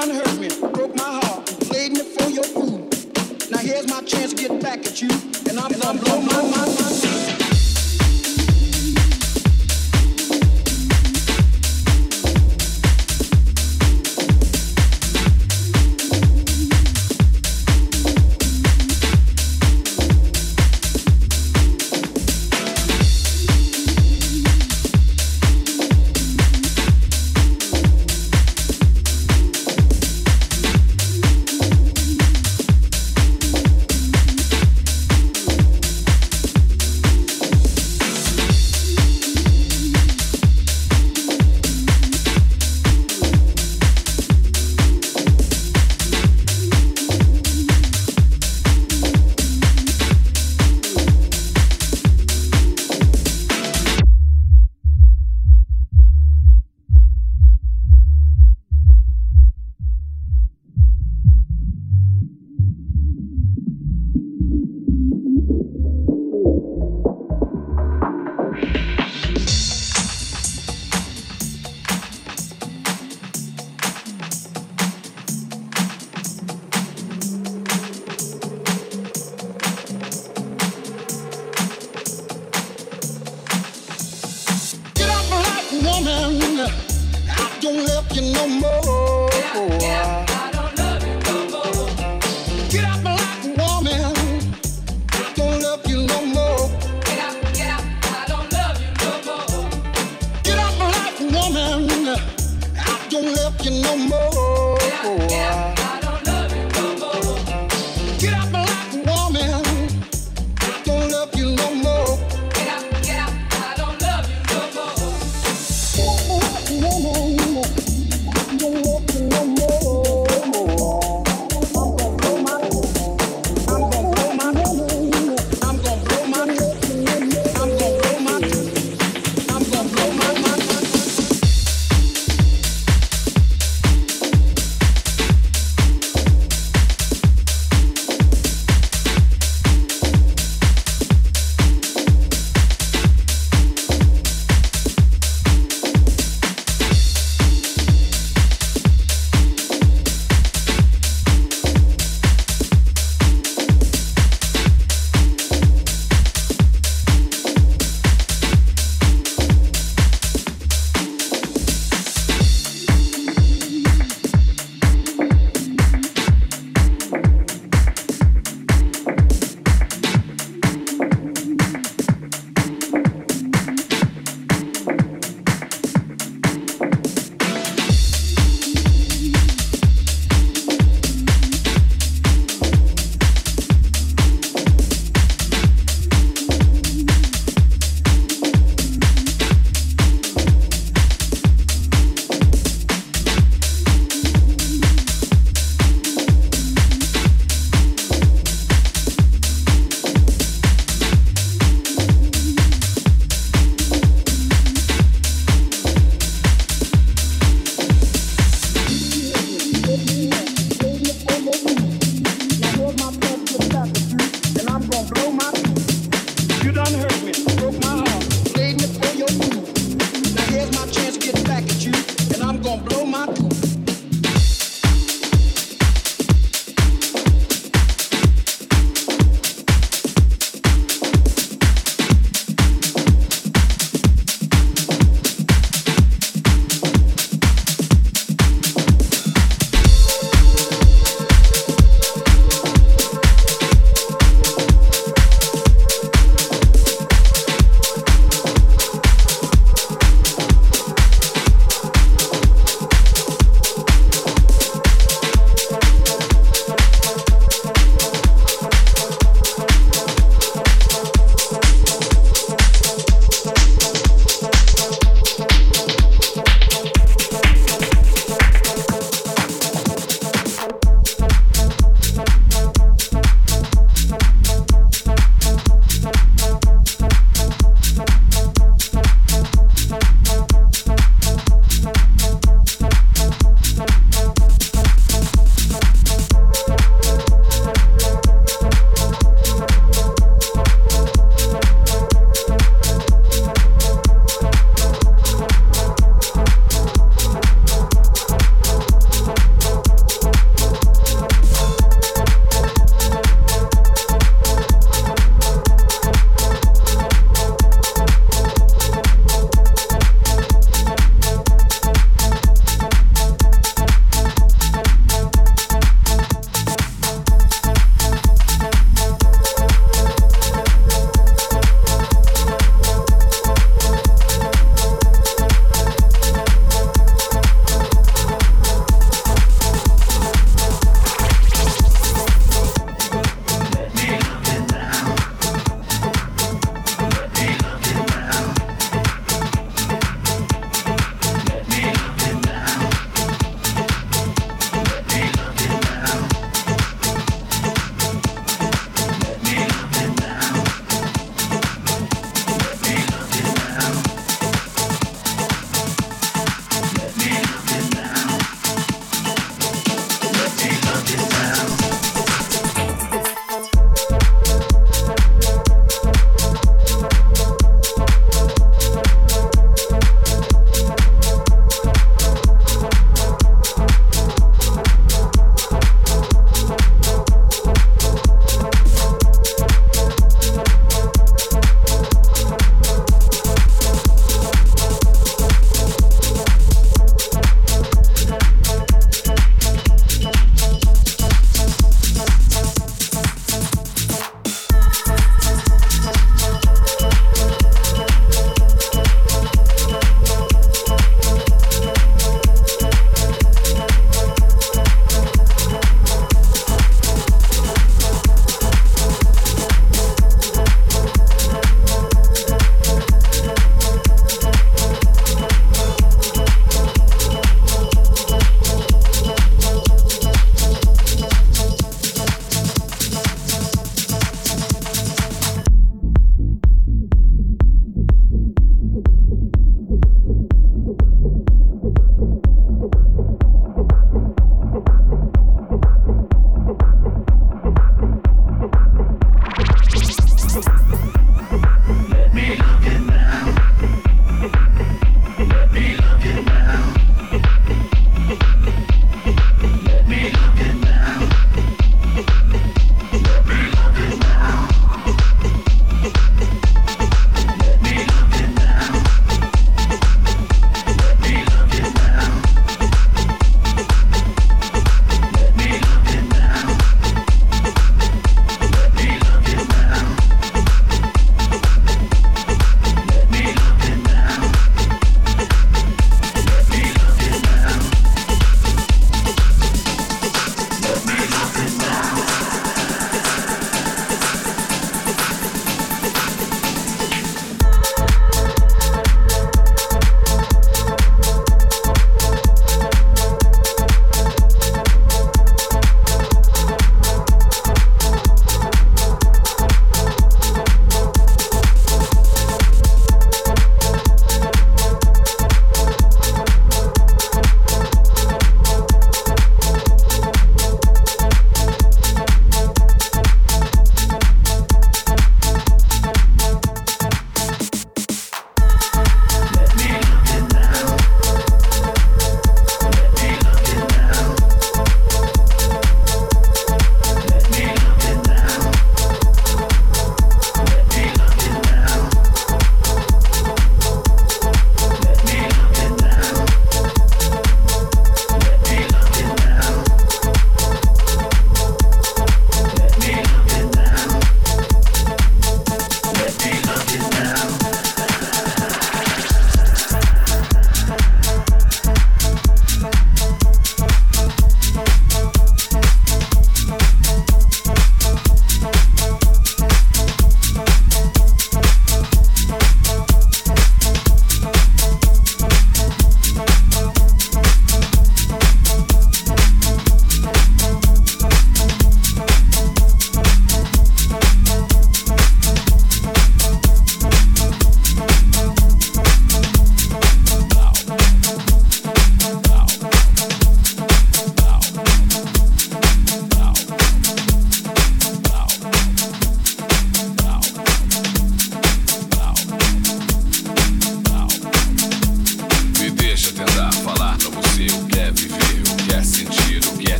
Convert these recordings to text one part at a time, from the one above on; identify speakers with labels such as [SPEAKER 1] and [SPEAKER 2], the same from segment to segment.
[SPEAKER 1] done hurt me, broke my heart, played me for your food. Now here's my chance to get back at you, and I'm gonna I'm blow my mind.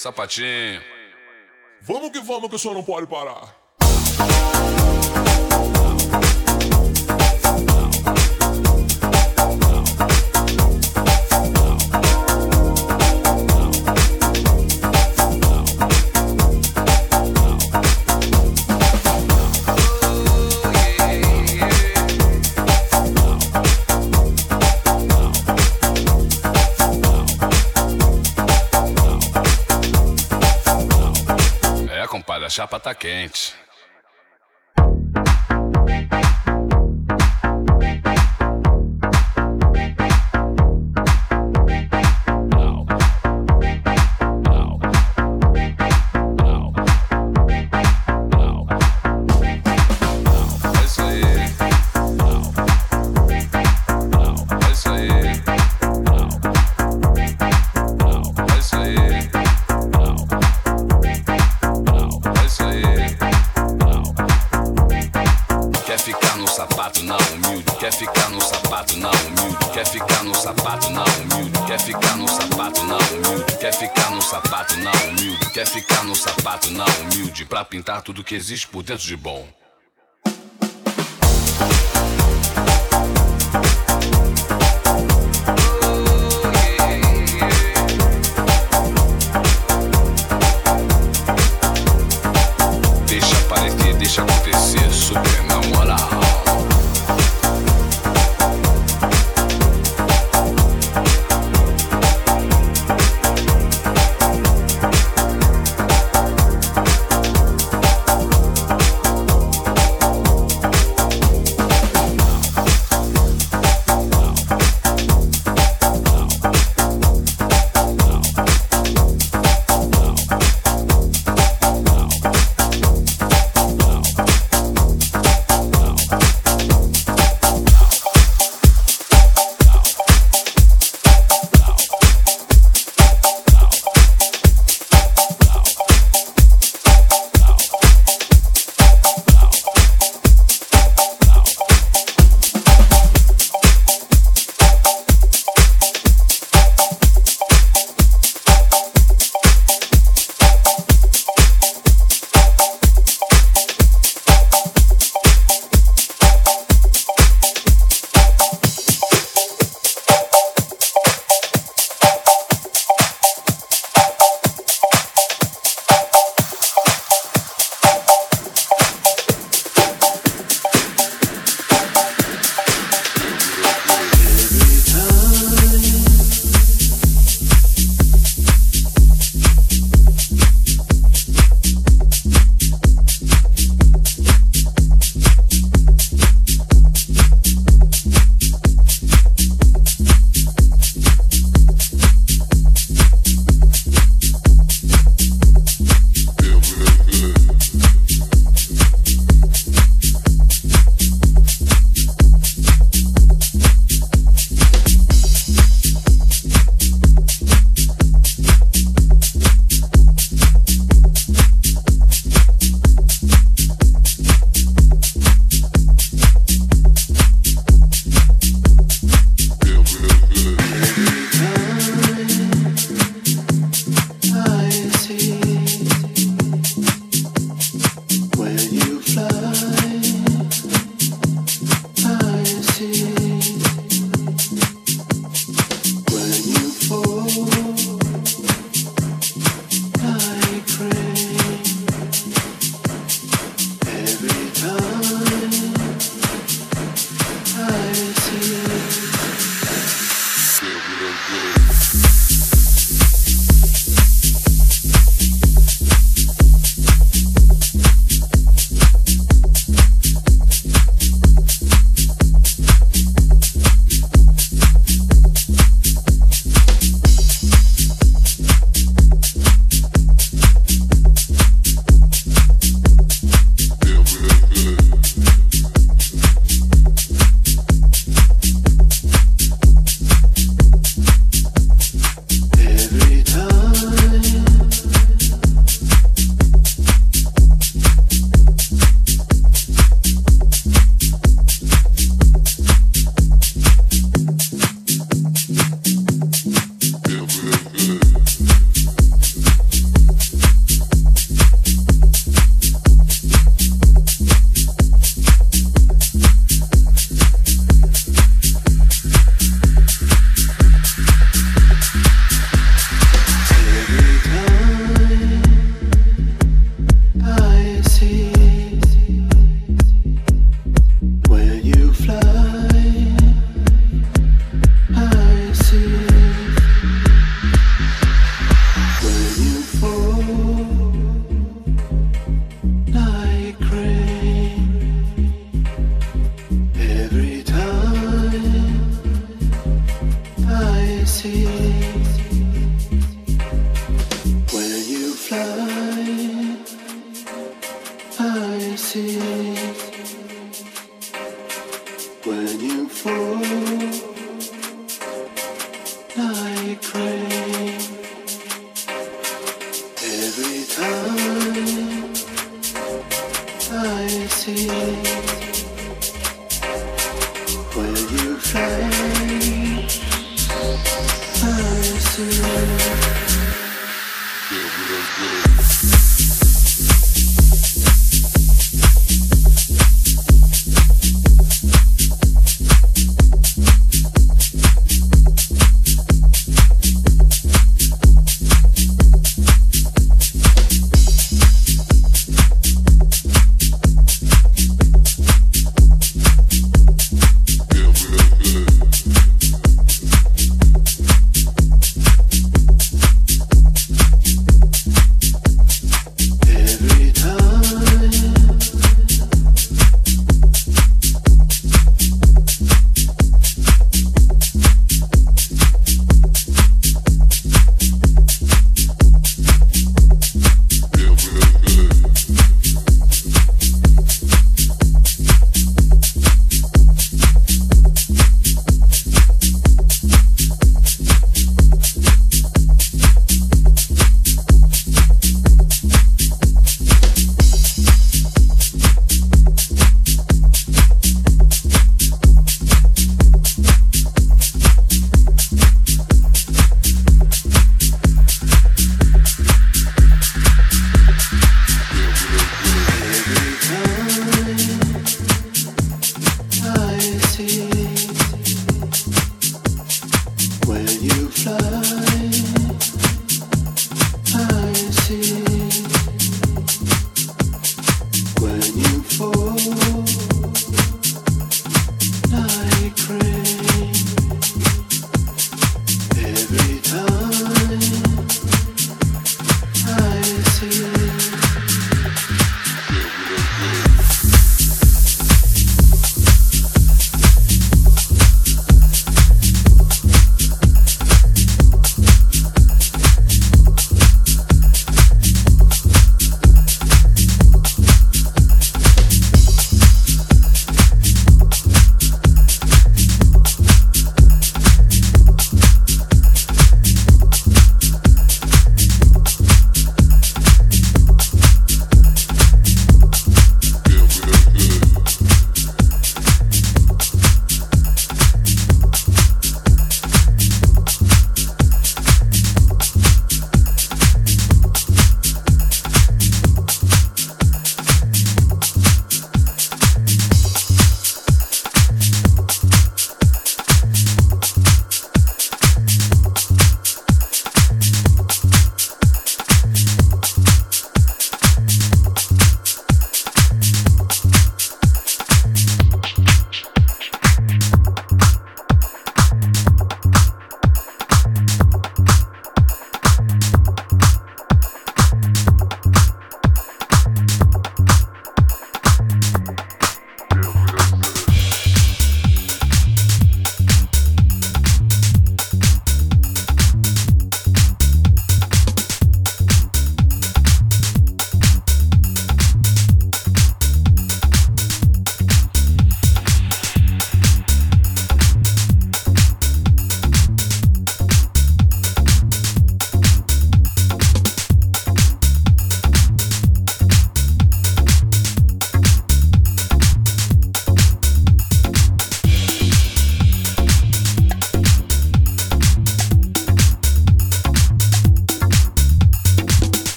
[SPEAKER 2] Sapatinho.
[SPEAKER 3] Vamos que vamos que o senhor não pode parar.
[SPEAKER 2] Chapa tudo que existe por dentro de bom.